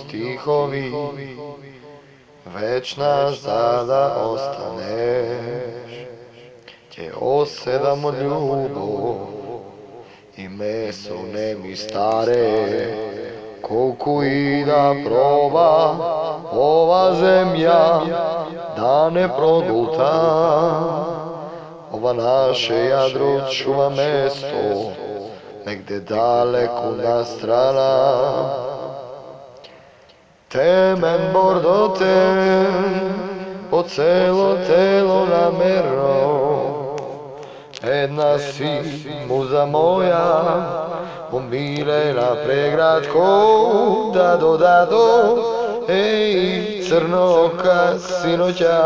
стихови, вечна за да останеш. Ќе оседам од љубов и месо не ми старе, колку и да проба ова земја да не проголта. Ова наше јадро чува место, негде далеку на страна. Темен бордо тем, по цело тело намеро, една си муза моја, умилена преградко, дадо, дадо, еј, црнока синоќа,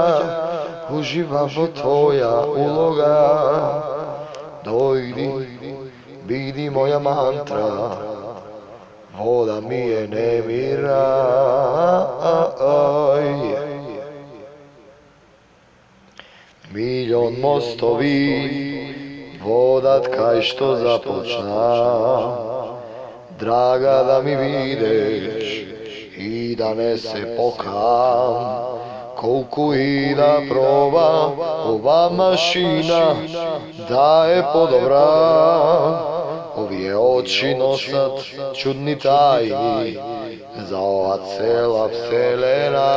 уживам во твоја улога. Дојди, биди моја мантра, вода ми е немира. Милион мостови водат кај што започна. Драга да ми видеш и да не се покам. Колку и да проба ова машина да е подобра. Овие очи носат чудни тајни за ова цела вселена.